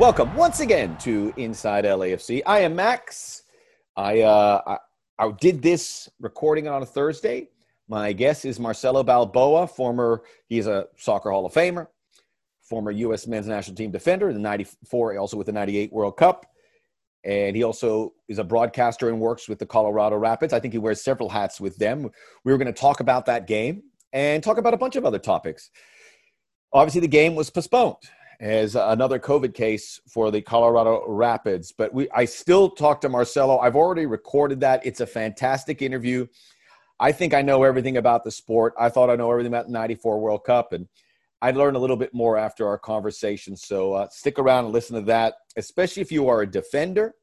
Welcome once again to Inside LAFC. I am Max. I, uh, I, I did this recording on a Thursday. My guest is Marcelo Balboa, former, he's a soccer Hall of Famer, former U.S. men's national team defender, in the 94, also with the 98 World Cup. And he also is a broadcaster and works with the Colorado Rapids. I think he wears several hats with them. We were going to talk about that game and talk about a bunch of other topics. Obviously, the game was postponed as another COVID case for the Colorado Rapids. But we, I still talk to Marcelo. I've already recorded that. It's a fantastic interview. I think I know everything about the sport. I thought I know everything about the 94 World Cup. And I learned a little bit more after our conversation. So uh, stick around and listen to that, especially if you are a defender.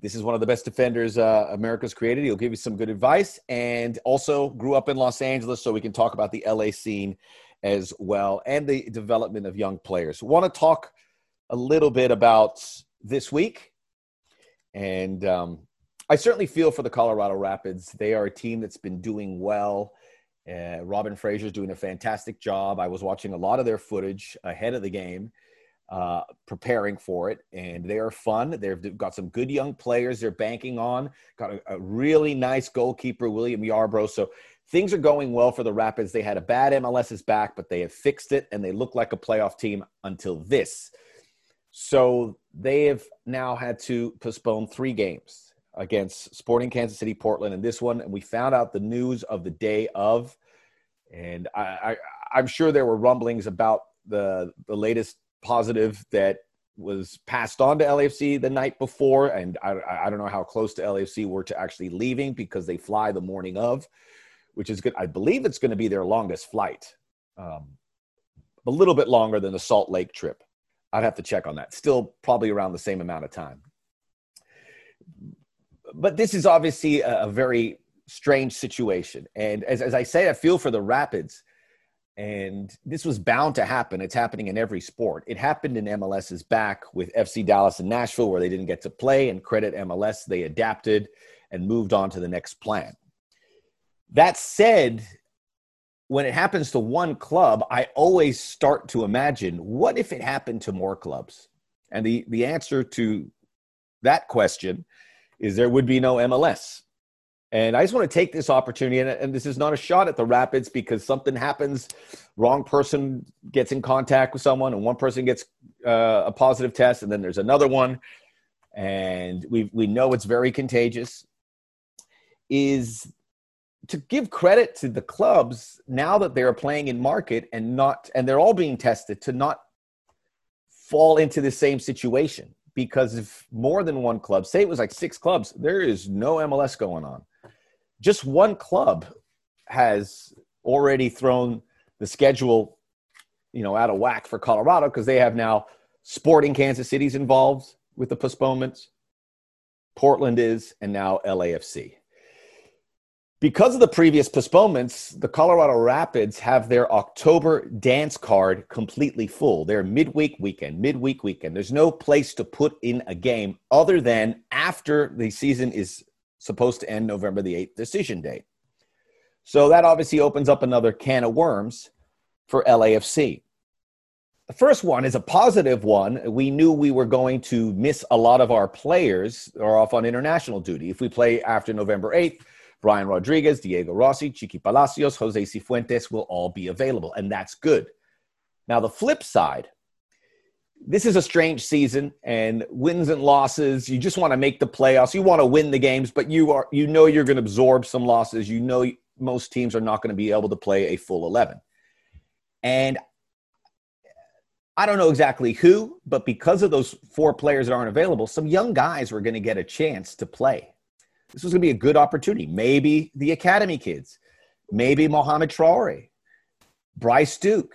This is one of the best defenders uh, America's created. He'll give you some good advice and also grew up in Los Angeles, so we can talk about the LA scene as well and the development of young players. Want to talk a little bit about this week. And um, I certainly feel for the Colorado Rapids. They are a team that's been doing well. Uh, Robin Fraser's doing a fantastic job. I was watching a lot of their footage ahead of the game, uh, preparing for it, and they are fun. They've got some good young players they're banking on. Got a, a really nice goalkeeper, William Yarbrough. So things are going well for the Rapids. They had a bad MLS's back, but they have fixed it and they look like a playoff team until this. So they have now had to postpone three games against Sporting Kansas City, Portland, and this one. And we found out the news of the day of. And I, I, am sure there were rumblings about the, the latest positive that was passed on to LAFC the night before. And I, I don't know how close to LAFC were to actually leaving because they fly the morning of which is good. I believe it's going to be their longest flight, um, a little bit longer than the Salt Lake trip. I'd have to check on that. Still probably around the same amount of time. But this is obviously a, a very strange situation. And as, as I say, I feel for the Rapids. And this was bound to happen. It's happening in every sport. It happened in MLS's back with FC Dallas and Nashville, where they didn't get to play. And credit MLS, they adapted and moved on to the next plan. That said, when it happens to one club, I always start to imagine what if it happened to more clubs? And the, the answer to that question is there would be no MLS. And I just want to take this opportunity, and, and, this is not a shot at the Rapids because something happens, wrong person gets in contact with someone, and one person gets uh, a positive test, and then there's another one, and we we know it's very contagious. Is to give credit to the clubs now that they're playing in market and not and they're all being tested to not fall into the same situation. Because if more than one club say it was like six clubs there is no mls going on. Just one club has already thrown the schedule you know out of whack for colorado because they have now sporting kansas city's involved with the postponements. Portland is and now lafc because of the previous postponements, the Colorado Rapids have their October dance card completely full. Their midweek weekend, midweek weekend. There's no place to put in a game other than after the season is supposed to end November the 8th, decision date. So that obviously opens up another can of worms for LAFC. The first one is a positive one. We knew we were going to miss a lot of our players are off on international duty. If we play after November 8th, Brian Rodriguez, Diego Rossi, Chiqui Palacios, Jose Cifuentes will all be available, and that's good. Now, the flip side, this is a strange season and wins and losses. You just want to make the playoffs. You want to win the games, but you are you know you're going to absorb some losses. You know most teams are not going to be able to play a full 11. And I don't know exactly who, but because of those four players that aren't available, some young guys were going to get a chance to play. This was going to be a good opportunity. Maybe the academy kids, maybe Mohamed Traore, Bryce Duke,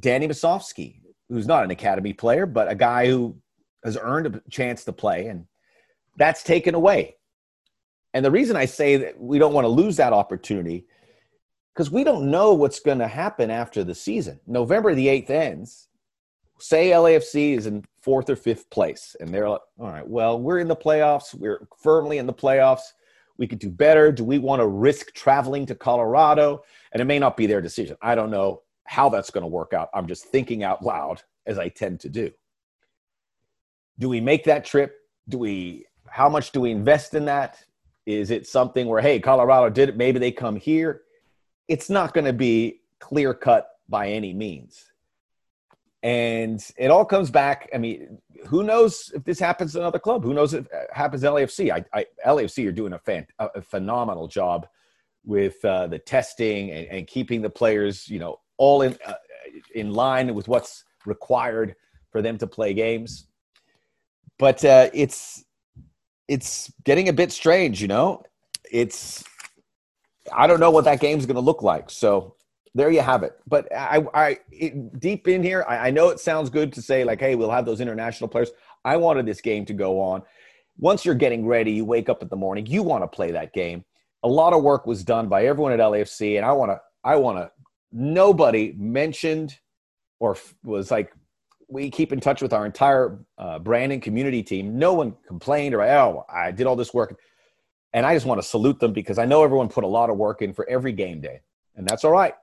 Danny Musovski, who's not an academy player, but a guy who has earned a chance to play, and that's taken away. And the reason I say that we don't want to lose that opportunity because we don't know what's going to happen after the season. November the 8th ends say LAFC is in fourth or fifth place, and they're like, all right, well, we're in the playoffs. We're firmly in the playoffs. We could do better. Do we want to risk traveling to Colorado? And it may not be their decision. I don't know how that's going to work out. I'm just thinking out loud as I tend to do. do we make that trip? Do we, how much do we invest in that? Is it something where, hey, Colorado did it, maybe they come here? It's not going to be clear cut by any means. And it all comes back. I mean, who knows if this happens to another club? Who knows if it happens LAFC? I, I LAFC are doing a, fan, a phenomenal job with uh, the testing and, and, keeping the players, you know, all in uh, in line with what's required for them to play games. But uh, it's it's getting a bit strange, you know. It's I don't know what that game's going to look like. So there you have it. But I, I it, deep in here, I, I know it sounds good to say like, hey, we'll have those international players. I wanted this game to go on. Once you're getting ready, you wake up in the morning, you want to play that game. A lot of work was done by everyone at LAFC, and I want to, I want to. Nobody mentioned or was like, we keep in touch with our entire uh, branding community team. No one complained or oh, I did all this work, and I just want to salute them because I know everyone put a lot of work in for every game day, and that's all right.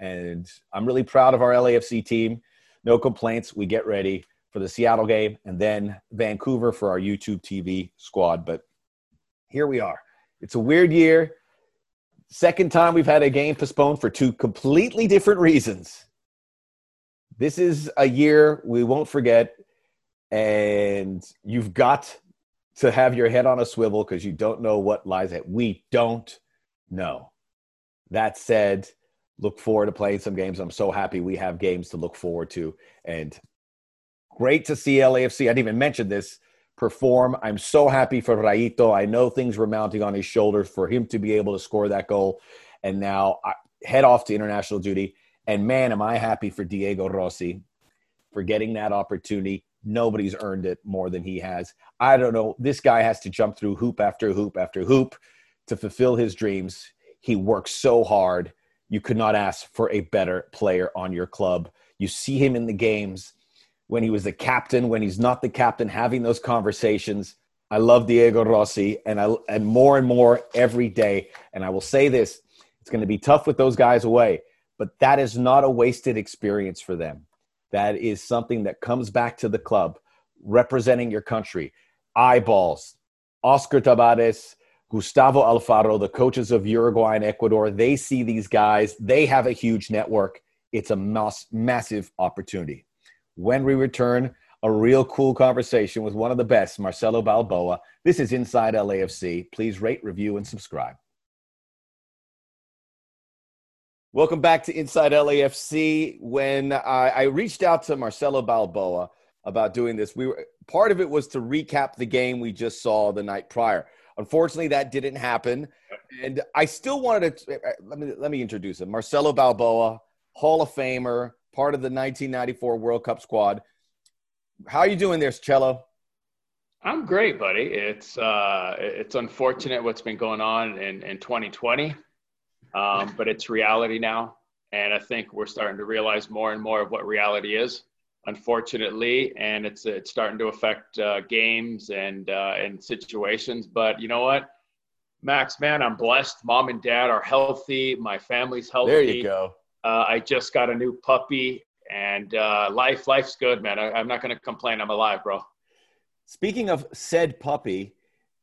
And I'm really proud of our LAFC team. No complaints. We get ready for the Seattle game and then Vancouver for our YouTube TV squad. But here we are. It's a weird year. Second time we've had a game postponed for two completely different reasons. This is a year we won't forget. And you've got to have your head on a swivel because you don't know what lies ahead. We don't know. That said, look forward to playing some games. I'm so happy we have games to look forward to. And great to see LAFC. I didn't even mention this perform. I'm so happy for Raito. I know things were mounting on his shoulders for him to be able to score that goal. And now I head off to international duty. And man, am I happy for Diego Rossi for getting that opportunity. Nobody's earned it more than he has. I don't know. This guy has to jump through hoop after hoop after hoop to fulfill his dreams. He works so hard you could not ask for a better player on your club. You see him in the games when he was the captain, when he's not the captain, having those conversations. I love Diego Rossi, and I and more and more every day. And I will say this: it's going to be tough with those guys away, but that is not a wasted experience for them. That is something that comes back to the club, representing your country. Eyeballs, Oscar Tabarez, Gustavo Alfaro, the coaches of Uruguay and Ecuador, they see these guys. They have a huge network. It's a mass, massive opportunity. When we return, a real cool conversation with one of the best, Marcelo Balboa. This is Inside LAFC. Please rate, review, and subscribe. Welcome back to Inside LAFC. When I, I reached out to Marcelo Balboa about doing this, we were part of it was to recap the game we just saw the night prior. Unfortunately, that didn't happen. And I still wanted to uh, let me let me introduce him. Marcelo Balboa, Hall of Famer, part of the 1994 World Cup squad. How are you doing there, Cello? I'm great, buddy. It's uh, it's unfortunate what's been going on in, in 2020, um, but it's reality now, and I think we're starting to realize more and more of what reality is unfortunately, and it's it's starting to affect uh, games and uh, and situations. But you know what, Max, man, I'm blessed. Mom and dad are healthy. My family's healthy. There you go. Uh, I just got a new puppy, and uh, life life's good, man. I, I'm not going to complain. I'm alive, bro. Speaking of said puppy,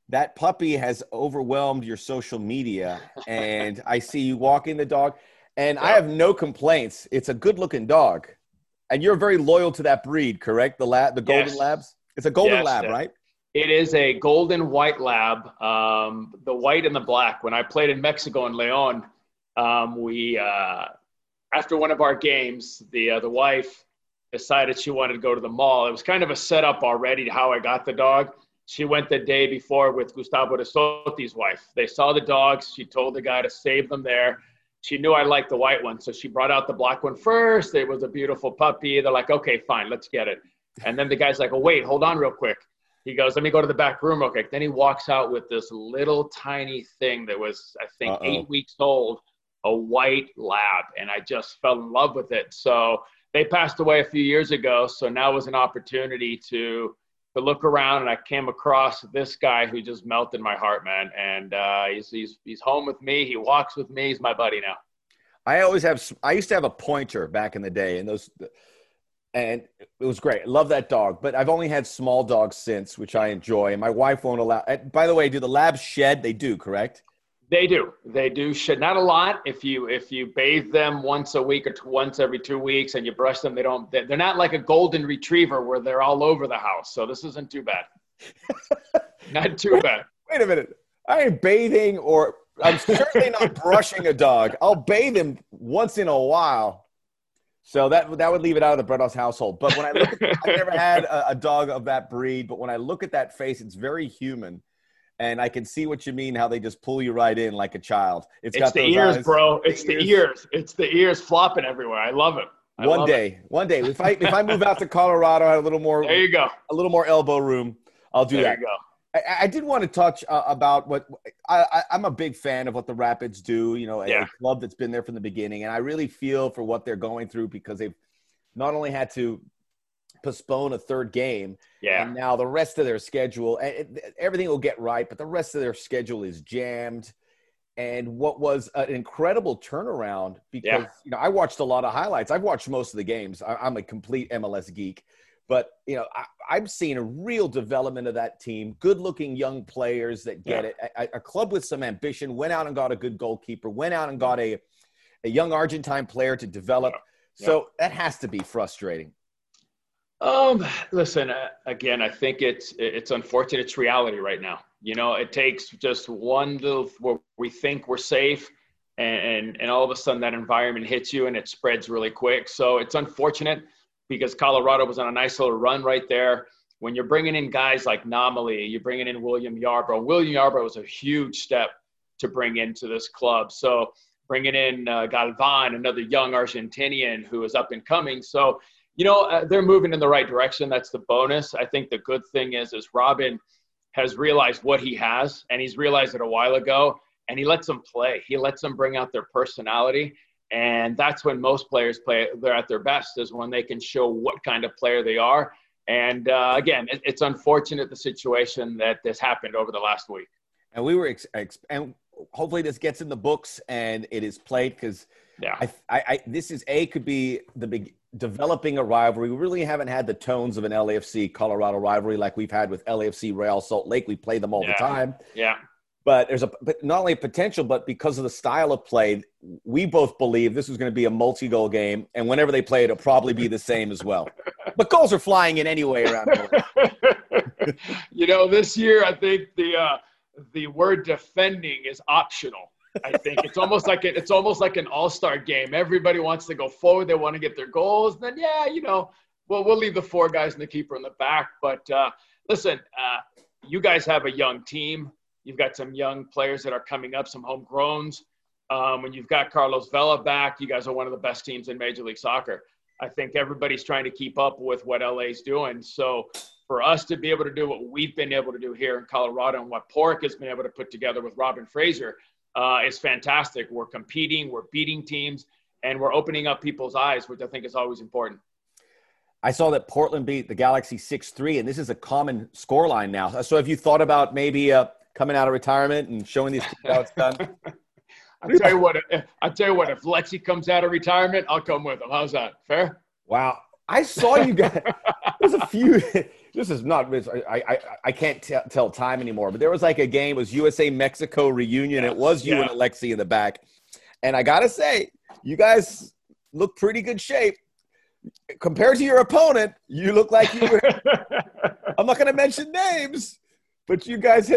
that puppy has overwhelmed your social media, and I see you walking the dog, and I have no complaints. It's a good-looking dog. And you're very loyal to that breed, correct? The lab, the golden yes. labs. It's a golden yes, lab, right? It is a golden white lab. Um, the white and the black. When I played in Mexico in Leon, um, we uh, after one of our games, the uh, the wife decided she wanted to go to the mall. It was kind of a setup already how I got the dog. She went the day before with Gustavo de Soti's wife. They saw the dogs. She told the guy to save them there she knew I liked the white one, so she brought out the black one first. It was a beautiful puppy. They're like, okay, fine, let's get it. And then the guy's like, oh, wait, hold on real quick. He goes, let me go to the back room real quick. Then he walks out with this little tiny thing that was, I think, Uh-oh. eight weeks old, a white lab. And I just fell in love with it. So they passed away a few years ago. So now was an opportunity to to look around and I came across this guy who just melted my heart, man. And uh, he's, he's, he's home with me. He walks with me. He's my buddy now. I always have, I used to have a pointer back in the day and those, and it was great. Love that dog, but I've only had small dogs since, which I enjoy. And my wife won't allow. By the way, do the labs shed? They do, correct? They do. They do shed. Not a lot. If you if you bathe them once a week or t- once every two weeks, and you brush them, they don't. They're not like a golden retriever where they're all over the house. So this isn't too bad. not too bad. Wait a minute. I ain't bathing or I'm certainly not brushing a dog. I'll bathe him once in a while. So that that would leave it out of the Bretos household. But when I look, at, I've never had a, a, dog of that breed. But when I look at that face, it's very human, and I can see what you mean. How they just pull you right in like a child. It's, it's got the ears, eyes, bro. It's the ears. ears. It's the ears flopping everywhere. I love it. I one day, it. one day, if I if I move out to Colorado, I have a little more. There you go. A little more elbow room. I'll do there that. You go. I, I did want to touch uh, about what I, am a big fan of what the Rapids do. You know, a, yeah. a club that's been there from the beginning, and I really feel for what they're going through because they've not only had to postpone a third game, yeah, and now the rest of their schedule, eh, eh, everything will get right, but the rest of their schedule is jammed. And what was an incredible turnaround because yeah. you know I watched a lot of highlights. I've watched most of the games. I'm a complete MLS geek, but you know I, am seeing a real development of that team. Good-looking young players that get yeah. it. A, a, club with some ambition went out and got a good goalkeeper. Went out and got a a young Argentine player to develop. Yeah. So that has to be frustrating. Um, listen, uh, again, I think it's it's unfortunate. It's reality right now. You know, it takes just one little where we think we're safe, and, and and all of a sudden that environment hits you and it spreads really quick. So it's unfortunate because Colorado was on a nice little run right there. When you're bringing in guys like Namli, you're bringing in William Yarbrough. William Yarbrough was a huge step to bring into this club. So bringing in uh, Galvan, another young Argentinian who is up and coming. So, you know, uh, they're moving in the right direction. That's the bonus. I think the good thing is, is Robin has realized what he has, and he's realized it a while ago, and he lets them play. He lets them bring out their personality, and that's when most players play. They're at their best is when they can show what kind of player they are. And uh, again, it, it's unfortunate the situation that this happened over the last week. And we were ex- ex- and hopefully this gets in the books and it is played because yeah, I, I, I, this is a could be the big developing a rivalry. We really haven't had the tones of an LAFC Colorado rivalry like we've had with LAFC Real Salt Lake. We play them all yeah. the time. Yeah. But there's a but not only a potential, but because of the style of play, we both believe this is going to be a multi-goal game, and whenever they play, it'll probably be the same as well. but goals are flying in anyway around here. you know, this year I think the uh, the word defending is optional. I think it's almost like it's almost like an all-star game. Everybody wants to go forward. They want to get their goals. Then yeah, you know, well we'll leave the four guys and the keeper in the back. But uh, listen, uh, you guys have a young team. You've got some young players that are coming up, some homegrowns. Um, when you've got Carlos Vela back, you guys are one of the best teams in Major League Soccer. I think everybody's trying to keep up with what LA's doing. So for us to be able to do what we've been able to do here in Colorado and what Pádraig has been able to put together with Robin Fraser uh, is fantastic. We're competing, we're beating teams, and we're opening up people's eyes, which I think is always important. I saw that Portland beat the Galaxy 6 3, and this is a common scoreline now. So have you thought about maybe uh, coming out of retirement and showing these kids how it's done? I'll tell you what. I'll tell you what. If Lexi comes out of retirement, I'll come with him. How's that? Fair? Wow. I saw you guys. There's a few. This is not. I I, I can't t- tell time anymore. But there was like a game. It was USA Mexico reunion. Yes, it was you yeah. and Alexi in the back. And I gotta say, you guys look pretty good shape compared to your opponent. You look like you were. I'm not gonna mention names, but you guys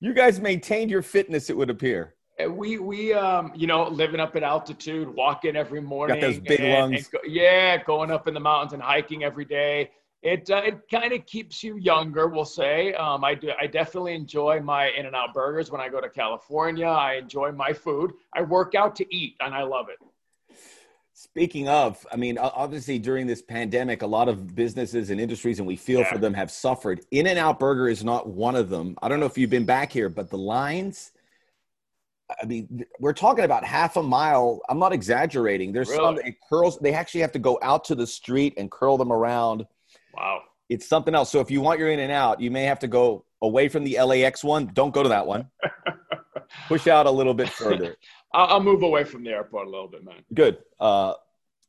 you guys maintained your fitness. It would appear. We we um you know living up at altitude, walking every morning. Got those big and, lungs. And go, yeah, going up in the mountains and hiking every day. It uh, it kind of keeps you younger, we'll say. Um, I do I definitely enjoy my In and Out burgers when I go to California. I enjoy my food. I work out to eat, and I love it. Speaking of, I mean, obviously during this pandemic, a lot of businesses and industries, and we feel yeah. for them, have suffered. In and Out Burger is not one of them. I don't know if you've been back here, but the lines I mean, we're talking about half a mile. I'm not exaggerating. There's really? some it curls. They actually have to go out to the street and curl them around. Wow. It's something else. So if you want your in and out, you may have to go away from the LAX one. Don't go to that one. Push out a little bit further. I'll move away from the airport a little bit, man. Good. Uh,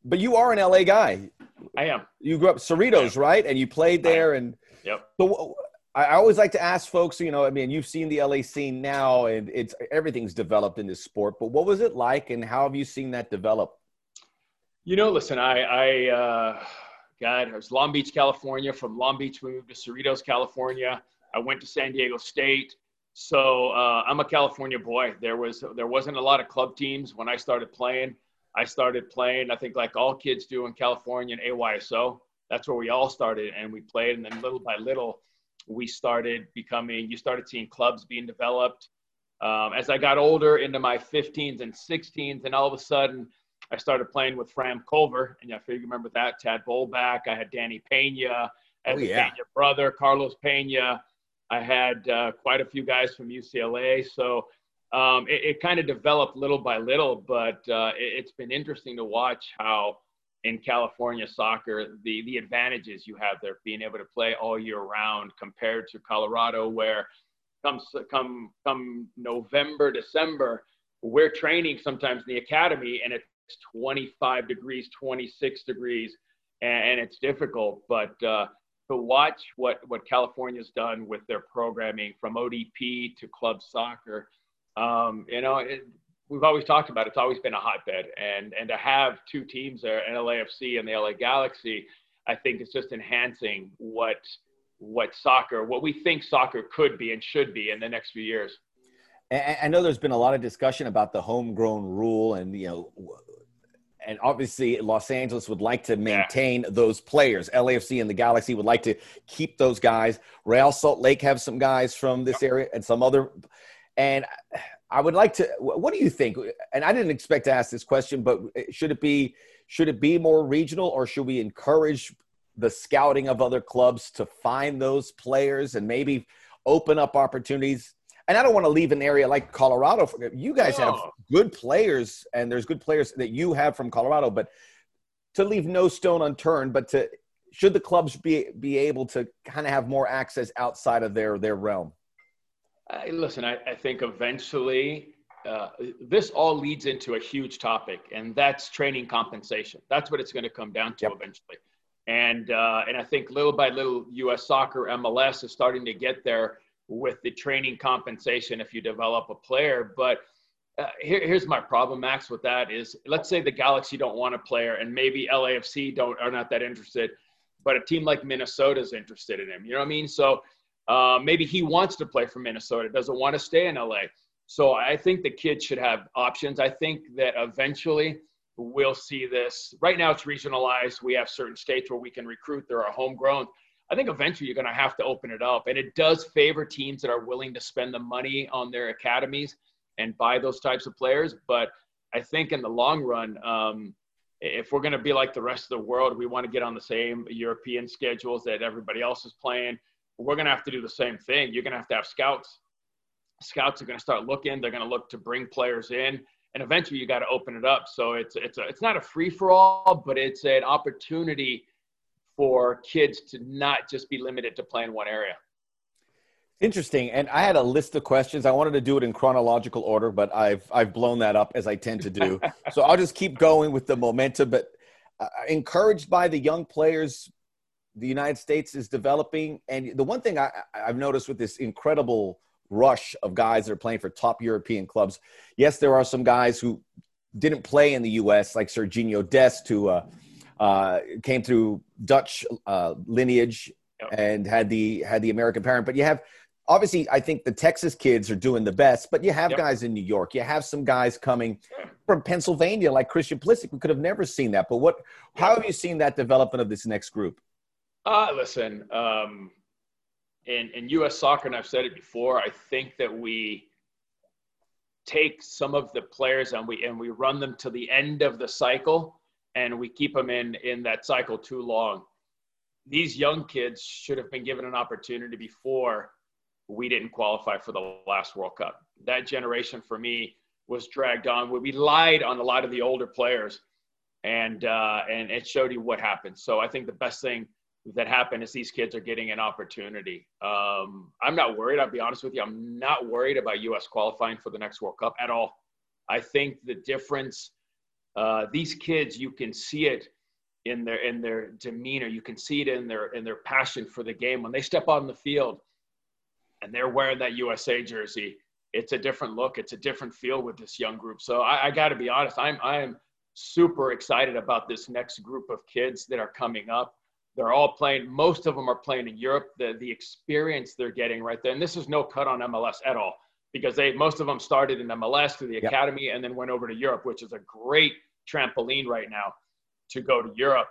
but you are an LA guy. I am. You grew up Cerritos, right? And you played there, and yep. So I always like to ask folks, you know, I mean, you've seen the LA scene now, and it's everything's developed in this sport. But what was it like, and how have you seen that develop? You know, listen, I, I, uh, God, I was Long Beach, California. From Long Beach, we moved to Cerritos, California. I went to San Diego State. So uh, I'm a California boy. There was there wasn't a lot of club teams when I started playing. I started playing, I think, like all kids do in California, in AYSO. That's where we all started, and we played. And then little by little, we started becoming. You started seeing clubs being developed. Um, as I got older, into my 15s and 16s, and all of a sudden, I started playing with Fram Culver, and I figure you remember that Tad Bolback. I had Danny Pena, I had oh, yeah. Pena brother Carlos Pena. I had uh, quite a few guys from UCLA, so um, it, it kind of developed little by little. But uh, it, has been interesting to watch how in California soccer the the advantages you have there, being able to play all year round compared to Colorado, where comes come come November December, we're training sometimes in the academy and it's 25 degrees, 26 degrees, and, it's difficult. But uh, to watch what what California's done with their programming from ODP to club soccer, um, you know, it, we've always talked about it. it's always been a hotbed, and and to have two teams there, LAFC and the LA Galaxy, I think it's just enhancing what what soccer, what we think soccer could be and should be in the next few years. I know there's been a lot of discussion about the homegrown rule, and you know, and obviously Los Angeles would like to maintain yeah. those players. LAFC and the Galaxy would like to keep those guys. Real Salt Lake have some guys from this area and some other. And I would like to. What do you think? And I didn't expect to ask this question, but uh, should it be should it be more regional, or should we encourage the scouting of other clubs to find those players and maybe open up opportunities? And I don't want to leave an area like Colorado. You guys have good players, and there's good players that you have from Colorado, but to leave no stone unturned, but to should the clubs be be able to kind of have more access outside of their their realm? Uh, listen, I, I, think eventually uh, this all leads into a huge topic, and that's training compensation. That's what it's going to come down to yep. eventually. And uh, and I think little by little, U.S. Soccer MLS is starting to get there with the training compensation if you develop a player. But uh, here, here's my problem, Max, with that is let's say the Galaxy don't want a player and maybe LAFC don't are not that interested, but a team like Minnesota is interested in him. You know what I mean? So uh, maybe he wants to play for Minnesota, doesn't want to stay in LA. So I think the kid should have options. I think that eventually we'll see this. Right now it's regionalized. We have certain states where we can recruit. There are homegrown. I think eventually you're going to have to open it up. And it does favor teams that are willing to spend the money on their academies and buy those types of players. But I think in the long run, um, if we're going to be like the rest of the world, we want to get on the same European schedules that everybody else is playing. We're going to have to do the same thing. You're going to have to have scouts. Scouts are going to start looking. They're going to look to bring players in, and eventually you got to open it up. So it's it's a, it's not a free for all, but it's an opportunity for kids to not just be limited to playing one area. Interesting. And I had a list of questions. I wanted to do it in chronological order, but I've I've blown that up as I tend to do. so I'll just keep going with the momentum. But uh, encouraged by the young players the United States is developing, and the one thing I, I've noticed with this incredible rush of guys that are playing for top European clubs, yes, there are some guys who didn't play in the U.S. like Serginho Dest, who uh, uh, came through Dutch uh, lineage yep. and had the had the American parent. But you have obviously, I think the Texas kids are doing the best. But you have yep. guys in New York. You have some guys coming from Pennsylvania, like Christian Pulisic. We could have never seen that. But what? How have you seen that development of this next group? Uh, listen, um, in in U.S. soccer, and I've said it before. I think that we take some of the players and we and we run them to the end of the cycle and we keep them in in that cycle too long. These young kids should have been given an opportunity before we didn't qualify for the last World Cup. That generation for me was dragged on. We lied on a lot of the older players, and uh, and it showed you what happened. So I think the best thing that happened is these kids are getting an opportunity. Um, I'm not worried. I'll be honest with you. I'm not worried about U.S. qualifying for the next World Cup at all. I think the difference uh, these kids, you can see it in their in their demeanor. You can see it in their in their passion for the game when they step on the field and they're wearing that USA jersey. It's a different look. It's a different feel with this young group. So I, I got to be honest. I'm I'm super excited about this next group of kids that are coming up. They're all playing. Most of them are playing in Europe. The the experience they're getting right there, and this is no cut on MLS at all because they most of them started in MLS through the yep. academy and then went over to Europe, which is a great trampoline right now to go to Europe.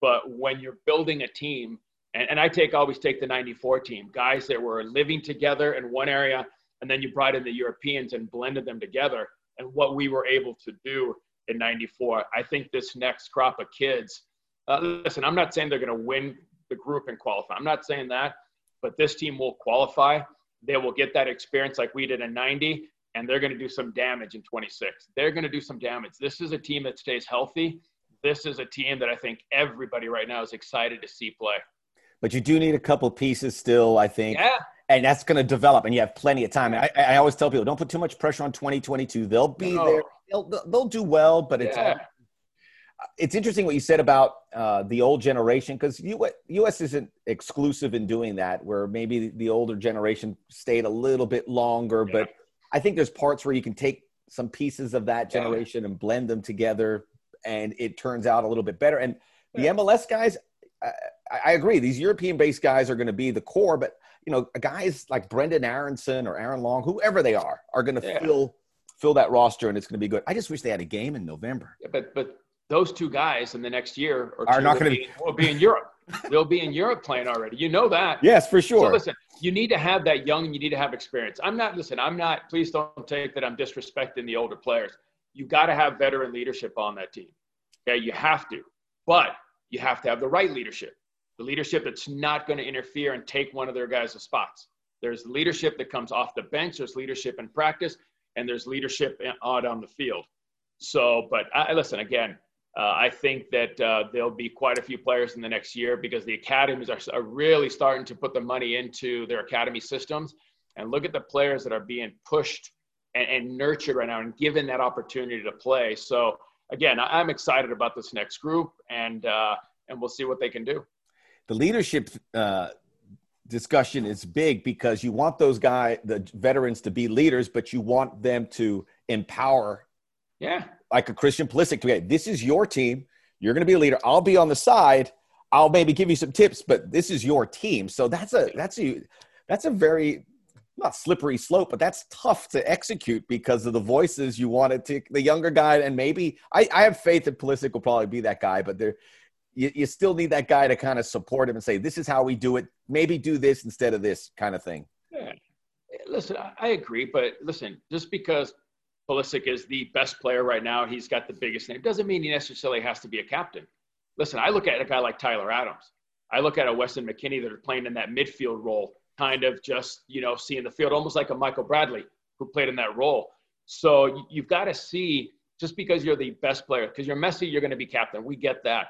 But when you're building a team, and, and I take always take the 94 team, guys that were living together in one area, and then you brought in the Europeans and blended them together. And what we were able to do in 94, I think this next crop of kids, uh, listen, I'm not saying they're going to win the group and qualify. I'm not saying that, but this team will qualify. They will get that experience like we did in 90, and they're going to do some damage in 26. They're going to do some damage. This is a team that stays healthy this is a team that I think everybody right now is excited to see play. But you do need a couple pieces still, I think. Yeah. And that's going to develop, and you have plenty of time. I, I always tell people, don't put too much pressure on 2022. They'll be no. there. They'll, they'll do well, but it's yeah. It's interesting what you said about uh, the old generation because U.S. isn't exclusive in doing that. Where maybe the older generation stayed a little bit longer, yeah. but I think there's parts where you can take some pieces of that generation yeah. and blend them together and it turns out a little bit better. And the MLS guys, I, I agree. These European-based guys are going to be the core, but you know, guys like Brendan Aaronson or Aaron Long, whoever they are, are going to yeah. fill fill that roster, and it's going to be good. I just wish they had a game in November. Yeah, but but those two guys in the next year or are not going to be will be in Europe. They'll be in Europe playing already. You know that. Yes, for sure. So listen, you need to have that young. You need to have experience. I'm not. Listen, I'm not. Please don't take that I'm disrespecting the older players. You got to have veteran leadership on that team. Okay, you have to, but you have to have the right leadership. The leadership that's not going to interfere and take one of their guys' spots. There's leadership that comes off the bench. There's leadership in practice, and there's leadership out on the field. So, but I, listen again. Uh, I think that uh, there'll be quite a few players in the next year because the academies are, are really starting to put the money into their academy systems. And look at the players that are being pushed and, and nurtured right now and given that opportunity to play. So again, I'm excited about this next group, and uh, and we'll see what they can do. The leadership uh, discussion is big because you want those guys, the veterans, to be leaders, but you want them to empower. Yeah, like a Christian Pulisic. To get this is your team. You're going to be a leader. I'll be on the side. I'll maybe give you some tips, but this is your team. So that's a that's a that's a very not slippery slope, but that's tough to execute because of the voices you wanted to the younger guy. And maybe I, I have faith that Pulisic will probably be that guy, but there you, you still need that guy to kind of support him and say, this is how we do it. Maybe do this instead of this kind of thing. Yeah. Listen, I agree, but listen, just because Pulisic is the best player right now, he's got the biggest name, doesn't mean he necessarily has to be a captain. Listen, I look at a guy like Tyler Adams. I look at a Weston McKennie that are playing in that midfield role kind of just, you know, seeing the field, almost like a Michael Bradley who played in that role. So you've got to see just because you're the best player, because you're Messi, you're going to be captain. We get that.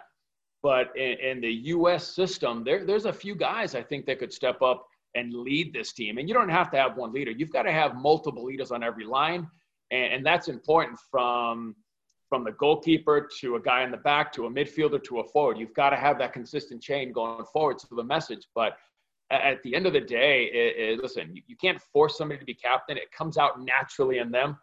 But in, in, the U.S. system, there, there's a few guys I think that could step up and lead this team. And you don't have to have one leader. You've got to have multiple leaders on every line. And, and that's important from, from the goalkeeper to a guy in the back to a midfielder to a forward. You've got to have that consistent chain going forward to the message. But at the end of the day, it, it, listen, you, you, can't force somebody to be captain. It comes out naturally in them.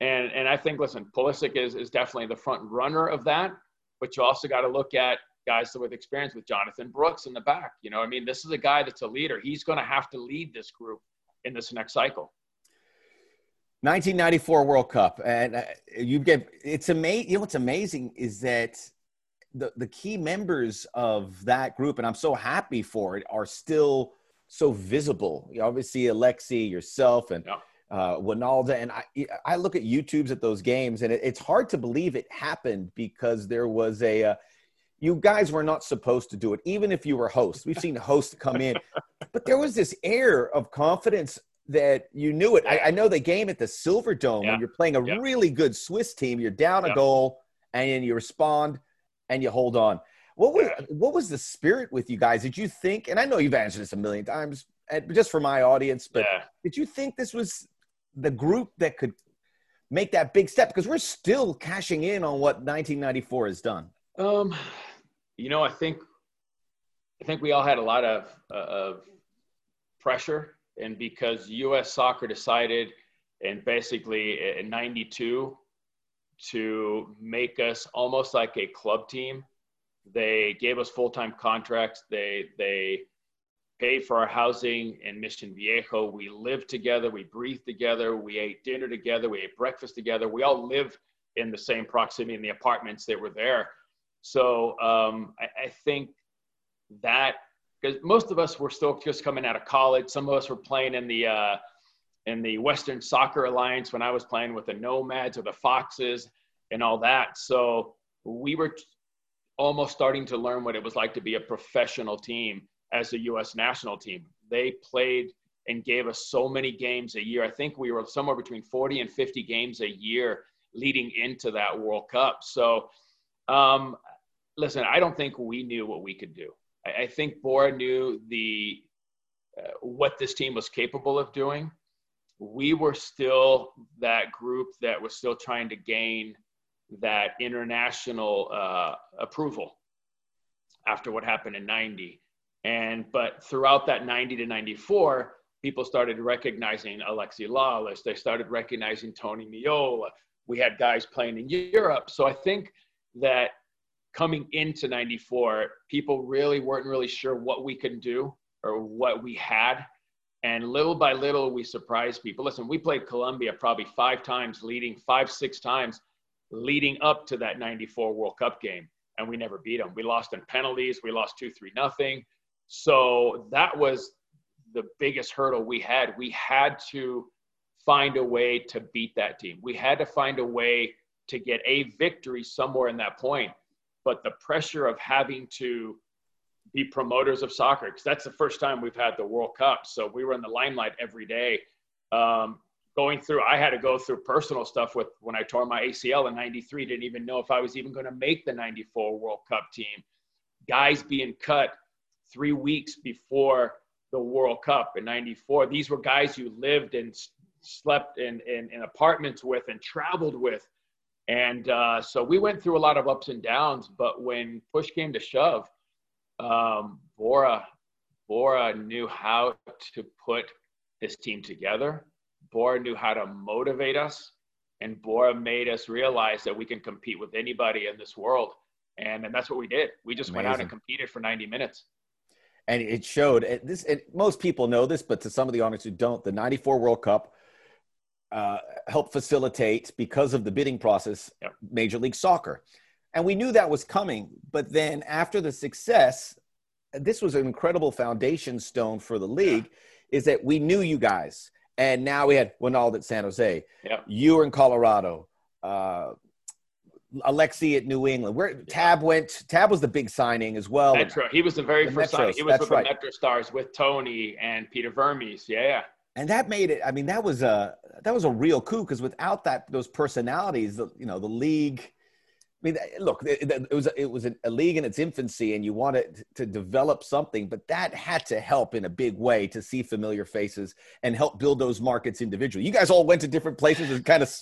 And, and I think, listen, Pulisic is, is definitely the front runner of that. But you also got to look at guys with experience with Jonathan Brooks in the back. You know, I mean, this is a guy that's a leader. He's going to have to lead this group in this next cycle. 1994 World Cup, and uh, you get it's amazing. You know what's amazing is that the, the key members of that group, and I'm so happy for it, are still so visible. You know, obviously, Alexi, yourself, and yeah. uh, Wynalda. And I, I look at YouTubes at those games, and it, it's hard to believe it happened because there was a. Uh, you guys were not supposed to do it, even if you were hosts. We've seen hosts come in, but there was this air of confidence that you knew it. I, I know the game at the Silver Dome yeah. when you're playing a yeah. really good Swiss team, you're down a goal and you respond and you hold on. What was what was the spirit with you guys? Did you think? And I know you've answered this a million times, just for my audience, but yeah. did you think this was the group that could make that big step? Because we're still cashing in on what 1994 has done. Um, you know, I think I think we all had a lot of uh, of pressure, and because U.S. Soccer decided, and basically in '92, to make us almost like a club team. They gave us full time contracts. They they paid for our housing in Mission Viejo. We lived together. We breathed together. We ate dinner together. We ate breakfast together. We all lived in the same proximity in the apartments that were there. So um, I, I think that because most of us were still just coming out of college. Some of us were playing in the uh, in the Western Soccer Alliance when I was playing with the Nomads or the Foxes and all that. So we were almost starting to learn what it was like to be a professional team as a U.S. national team. They played and gave us so many games a year. I think we were somewhere between 40 and 50 games a year leading into that World Cup. So, um, listen, I don't think we knew what we could do. I, I think Bora knew the uh, what this team was capable of doing. We were still that group that was still trying to gain that international uh, approval after what happened in 90 and but throughout that 90 to 94 people started recognizing alexi lalas. They started recognizing tony meola. We had guys playing in europe. So i think that coming into 94 people really weren't really sure what we could do or what we had and little by little we surprised people listen we played colombia probably five times leading five six times leading up to that 94 world cup game and we never beat them we lost in penalties we lost 2 3 nothing so that was the biggest hurdle we had. We had to find a way to beat that team. We had to find a way to get a victory somewhere in that point. But the pressure of having to be promoters of soccer, because that's the first time we've had the World Cup. So we were in the limelight every day. Um, going through, I had to go through personal stuff with when I tore my ACL in 93, didn't even know if I was even going to make the 94 World Cup team. Guys being cut three weeks before the World Cup in 94. These were guys you lived and slept in, in, in apartments with and traveled with. And uh, so we went through a lot of ups and downs. But when push came to shove, um, Bora, Bora knew how to put this team together. Bora knew how to motivate us. And Bora made us realize that we can compete with anybody in this world. And, and that's what we did. We just Amazing. went out and competed for 90 minutes and it showed this. It, most people know this, but to some of the audience who don't, the '94 World Cup uh, helped facilitate because of the bidding process yep. Major League Soccer, and we knew that was coming. But then after the success, this was an incredible foundation stone for the league. Yeah. Is that we knew you guys, and now we had Wynalda at San Jose. Yep. You were in Colorado. Uh, Alexi at New England. Where Tab went, Tab was the big signing as well. Metro. He was the very the first Metros, signing. He was with right. the Metro Stars with Tony and Peter Vermes. Yeah, yeah. And that made it. I mean, that was a that was a real coup because without that, those personalities, the, you know, the league. I mean, look, it, it was it was a league in its infancy, and you wanted to develop something, but that had to help in a big way to see familiar faces and help build those markets individually. You guys all went to different places and kind of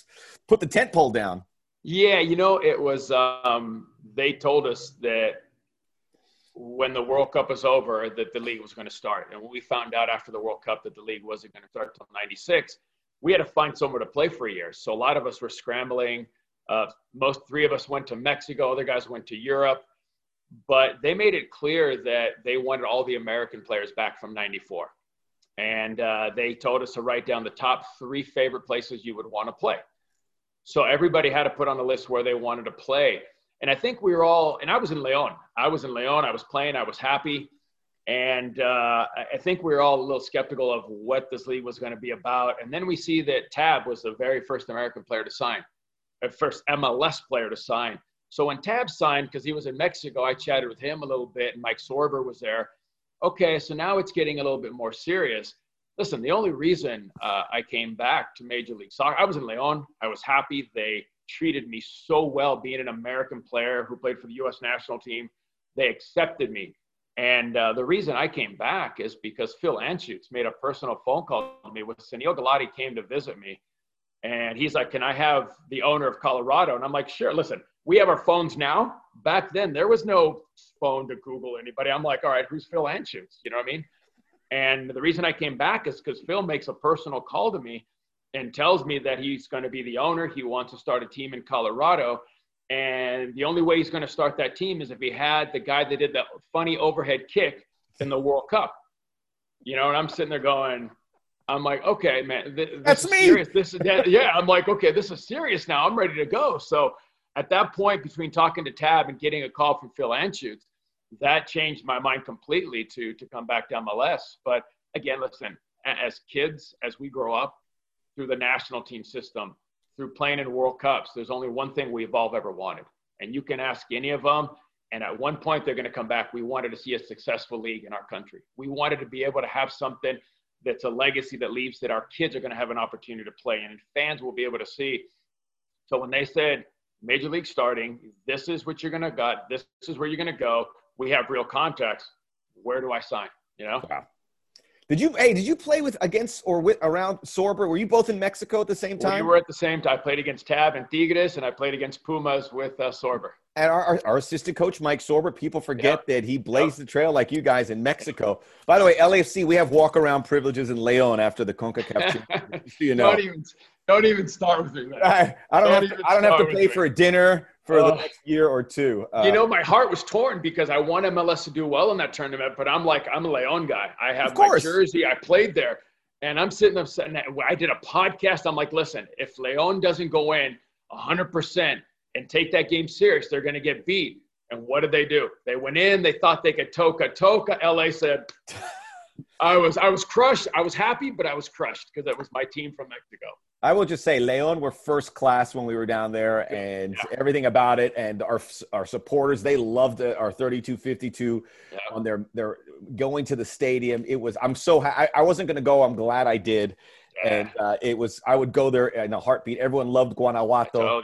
put the tent pole down. Yeah, you know, it was. Um, they told us that when the World Cup was over, that the league was going to start. And when we found out after the World Cup that the league wasn't going to start until '96, we had to find somewhere to play for a year. So a lot of us were scrambling. Uh, most three of us went to Mexico. Other guys went to Europe. But they made it clear that they wanted all the American players back from '94, and uh, they told us to write down the top three favorite places you would want to play. So everybody had to put on a list where they wanted to play. And I think we were all, and I was in Leon. I was in Leon. I was playing. I was happy. And uh, I think we were all a little skeptical of what this league was going to be about. And then we see that Tab was the very first American player to sign, the first MLS player to sign. So when Tab signed, because he was in Mexico, I chatted with him a little bit, and Mike Sorber was there. Okay, so now it's getting a little bit more serious listen, the only reason uh, I came back to Major League Soccer, I was in Leon. I was happy. They treated me so well being an American player who played for the U.S. national team. They accepted me. And uh, the reason I came back is because Phil Anschutz made a personal phone call to me when Sunil Gulati came to visit me. And he's like, Can I have the owner of Colorado? And I'm like, Sure. Listen, we have our phones now. Back then, there was no phone to Google anybody. I'm like, All right, who's Phil Anschutz? You know what I mean? And the reason I came back is because Phil makes a personal call to me and tells me that he's going to be the owner. He wants to start a team in Colorado. And the only way he's going to start that team is if he had the guy that did the funny overhead kick in the World Cup. You know, and I'm sitting there going, I'm like, okay, man, th- this That's is me. serious. This is that, yeah. I'm like, okay, this is serious now. I'm ready to go. So at that point, between talking to Tab and getting a call from Phil Anschutz, that changed my mind completely to to come back to MLS. But again, listen, as kids, as we grow up through the national team system, through playing in World Cups, there's only one thing we've all ever wanted. And you can ask any of them, and at one point they're going to come back. We wanted to see a successful league in our country. We wanted to be able to have something that's a legacy that leaves that our kids are going to have an opportunity to play and fans will be able to see. So when they said Major League starting, this is what you're going to got, this is where you're going to go. We have real context. Where do I sign? You know? Wow. Did you? Hey, did you play with against or with around Sorber? Were you both in Mexico at the same time? We were at the same time. I played against Tab and Tigres, and I played against Pumas with uh, Sorber. And our, our, our, assistant coach, Mike Sorber, people forget yep. that he blazed yep. the trail like you guys in Mexico. By the way, LAFC, we have walk around privileges in Leon after the CONCACAF. you know. Don't even, don't even start with me, man. I, I don't, don't have to, I don't have to pay for a dinner for uh, the next year or two. Uh, you know, my heart was torn because I want MLS to do well in that tournament, but I'm like, I'm a Leon guy. I have my jersey. I played there. And I'm sitting sitting I did a podcast. I'm like, listen, if Leon doesn't go in 100% and take that game serious, they're going to get beat. And what did they do? They went in. They thought they could toka toka. LA said, I was I was crushed. I was happy, but I was crushed because that was my team from Mexico. I will just say, Leon were first class when we were down there, and yeah. everything about it, and our our supporters, they loved it, our thirty two fifty two yeah. on their their going to the stadium. It was I'm so I, I wasn't going to go. I'm glad I did, yeah. and uh, it was I would go there in a heartbeat. Everyone loved Guanajuato.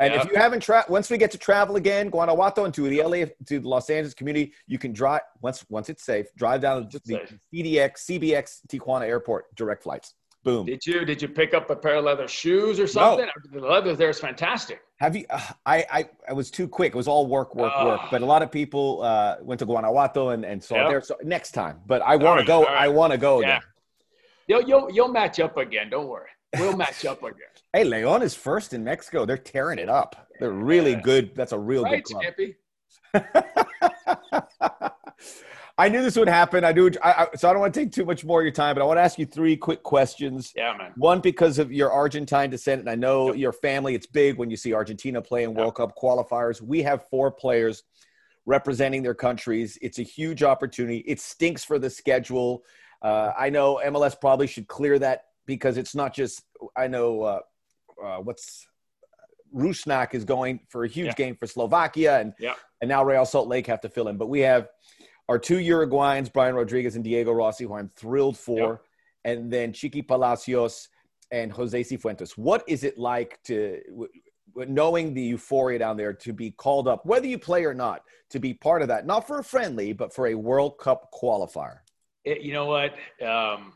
And if you haven't traveled, once we get to travel again, Guanajuato and to the LA to the Los Angeles community, you can drive once once it's safe. Drive down to the CDX CBX Tijuana Airport direct flights. Boom. Did you did you pick up a pair of leather shoes or something? No. The leather there is fantastic. Have you? Uh, I, I I was too quick. It was all work, work, uh, work. But a lot of people uh, went to Guanajuato and, and saw yep. there. So next time. But I want right, to go. Right. I want to go yeah. again. You'll, you'll you'll match up again. Don't worry. We'll match up again. hey, Leon is first in Mexico. They're tearing it up. They're really yeah. good. That's a real right, good club. I knew this would happen. I do. I, I, so I don't want to take too much more of your time, but I want to ask you three quick questions. Yeah, man. One because of your Argentine descent, and I know yep. your family. It's big when you see Argentina playing World yep. Cup qualifiers. We have four players representing their countries. It's a huge opportunity. It stinks for the schedule. Uh, I know MLS probably should clear that because it's not just. I know uh, uh, what's Rusnak is going for a huge yeah. game for Slovakia, and yeah. and now Real Salt Lake have to fill in. But we have our two Uruguayans, Brian Rodriguez and Diego Rossi, who I'm thrilled for, yep. and then Chiqui Palacios and Jose Cifuentes. What is it like to, knowing the euphoria down there, to be called up, whether you play or not, to be part of that, not for a friendly, but for a World Cup qualifier? It, you know what? Um,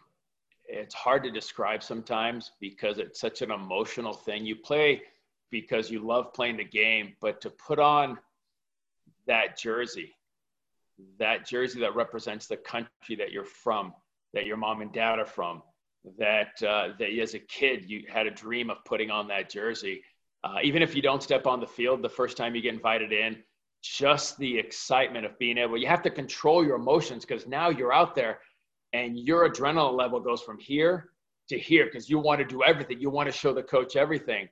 it's hard to describe sometimes because it's such an emotional thing. You play because you love playing the game, but to put on that jersey that jersey that represents the country that you're from, that your mom and dad are from, that uh, that as a kid you had a dream of putting on that jersey. Uh, even if you don't step on the field the first time you get invited in, just the excitement of being able. You have to control your emotions because now you're out there, and your adrenaline level goes from here to here because you want to do everything. You want to show the coach everything.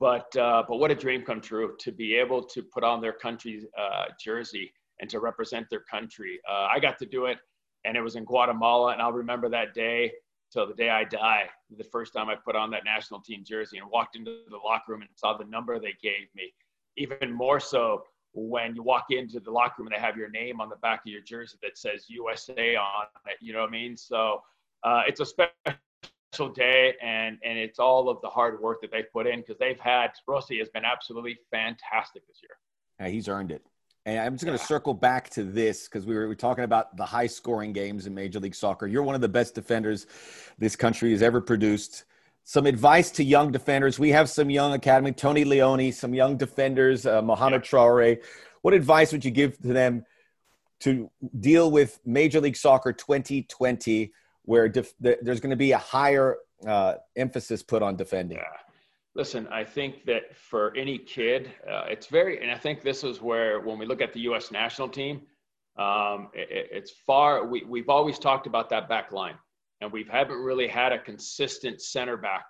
But uh, but what a dream come true to be able to put on their country's uh, jersey and to represent their country. Uh, I got to do it, and it was in Guatemala, and I'll remember that day till the day I die. The first time I put on that national team jersey and walked into the locker room and saw the number they gave me. Even more so when you walk into the locker room and they have your name on the back of your jersey that says USA on it. You know what I mean? So uh, it's a special day, and and it's all of the hard work that they've put in because they've had Rossi has been absolutely fantastic this year. Yeah, he's earned it. And I'm just going to circle back to this because we were, we were talking about the high scoring games in Major League Soccer. You're one of the best defenders this country has ever produced. some advice to young defenders. We have some young academy, Tony Leone, some young defenders, uh, Mohamed yeah. Traore. What advice would you give to them to deal with Major League Soccer 2020, where def- there's going to be a higher uh, emphasis put on defending? Yeah. Listen, I think that for any kid, uh, it's very, and I think this is where when we look at the U.S. national team, um, it, it's far. We, we've always talked about that back line, and we haven't really had a consistent center back.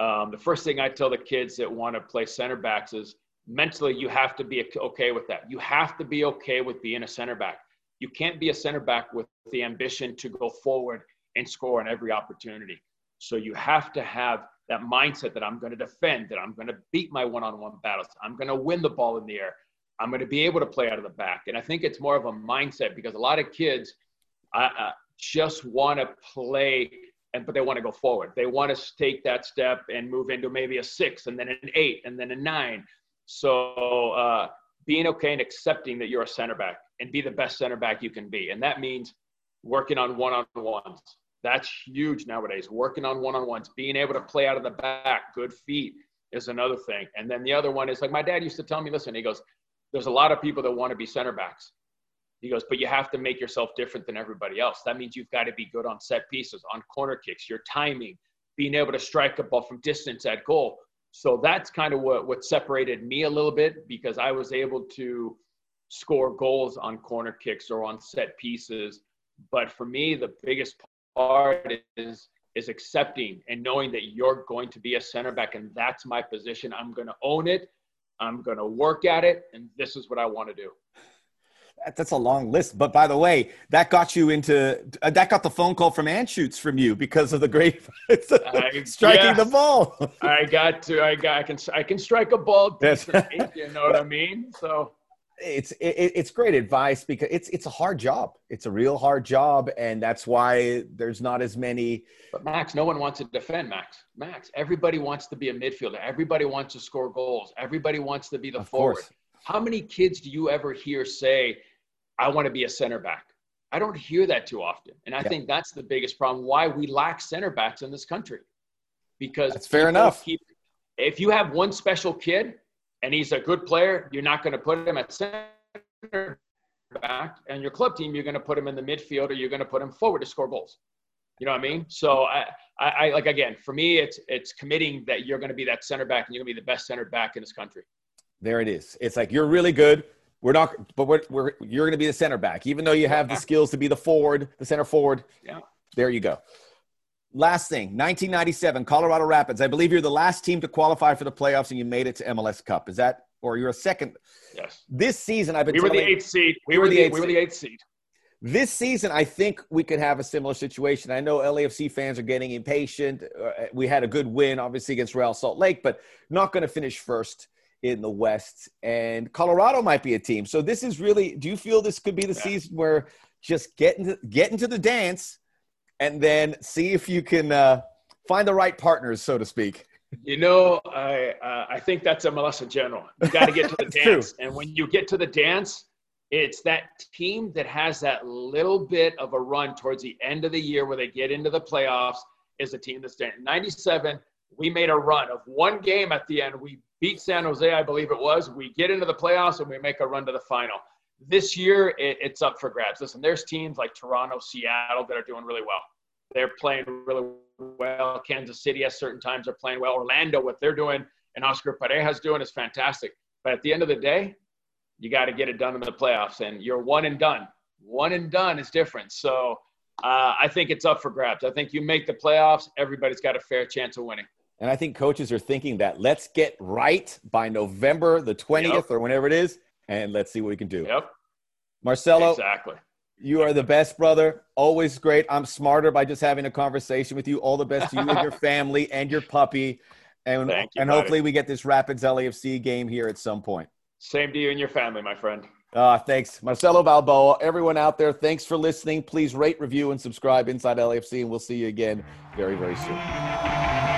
Um, the first thing I tell the kids that want to play center backs is mentally you have to be okay with that. You have to be okay with being a center back. You can't be a center back with the ambition to go forward and score on every opportunity. So you have to have that mindset that I'm going to defend, that I'm going to beat my one on one battles, I'm going to win the ball in the air, I'm going to be able to play out of the back. And I think it's more of a mindset because a lot of kids uh, just want to play, and but they want to go forward. They want to take that step and move into maybe a six, and then an eight, and then a nine. So uh, being okay and accepting that you're a center back and be the best center back you can be, and that means working on one on ones that's huge nowadays. Working on one on ones, being able to play out of the back, good feet is another thing. And then the other one is like my dad used to tell me, listen, he goes, there's a lot of people that want to be center backs. He goes, but you have to make yourself different than everybody else. That means you've got to be good on set pieces, on corner kicks, your timing, being able to strike a ball from distance at goal. So that's kind of what, what separated me a little bit because I was able to score goals on corner kicks or on set pieces. But for me, the biggest part is is accepting and knowing that you're going to be a center back and that's my position. I'm going to own it. I'm going to work at it and this is what I want to do. That's a long list, but by the way, that got you into uh, that got the phone call from Anschutz from you because of the great striking the ball. I got to, I got, I can, I can strike a ball. That's you know what I mean? So it's it, it's great advice because it's it's a hard job. It's a real hard job, and that's why there's not as many. But Max, no one wants to defend Max. Max, everybody wants to be a midfielder. Everybody wants to score goals. Everybody wants to be the of forward. Course. How many kids do you ever hear say, "I want to be a center back"? I don't hear that too often, and I yeah. think that's the biggest problem. Why we lack center backs in this country, because that's fair enough. Keep, if you have one special kid and he's a good player, you're not going to put him at center back. And your club team, you're going to put him in the midfield or you're going to put him forward to score goals. You know what I mean? So I, I, I like again for me, it's it's committing that you're going to be that center back and you're going to be the best center back in this country. There it is. It's like you're really good. We're not, but we're, we're you're going to be the center back, even though you have the skills to be the forward, the center forward. Yeah. There you go. Last thing, 1997, Colorado Rapids. I believe you're the last team to qualify for the playoffs, and you made it to MLS Cup. Is that, or you're a second? Yes. This season, I've been. We were the eighth seed. We were the eighth. We were the eighth seed. This season, I think we could have a similar situation. I know LAFC fans are getting impatient. Uh, we had a good win, obviously, against Real Salt Lake, but not going to finish first in the West. And Colorado might be a team. So this is really. Do you feel this could be the yeah. season where just get into get into the dance? And then see if you can uh, find the right partners, so to speak. You know, I uh, I think that's MLS in general. You got to get to the dance, true. and when you get to the dance, it's that team that has that little bit of a run towards the end of the year where they get into the playoffs is a team that's in 97 we made a run of one game at the end we beat san jose i believe it was we get into the playoffs and we make a run to the final this year it, it's up for grabs. Listen, there's teams like Toronto, Seattle that are doing really well. They're playing really well. Kansas City at certain times are playing well. Orlando, what they're doing and Oscar Pareja's doing is fantastic. But at the end of the day, you got to get it done in the playoffs, and you're one and done. One and done is different. So uh, I think it's up for grabs. I think you make the playoffs, everybody's got a fair chance of winning. And I think coaches are thinking that let's get right by November the 20th yep. or whenever it is and let's see what we can do. Yep. Marcelo. Exactly. You are the best brother. Always great. I'm smarter by just having a conversation with you. All the best to you and your family and your puppy. And, you, and hopefully we get this Rapids LAFC game here at some point. Same to you and your family, my friend. Uh, thanks. Marcelo Balboa. Everyone out there, thanks for listening. Please rate, review, and subscribe Inside LAFC, and we'll see you again very, very soon.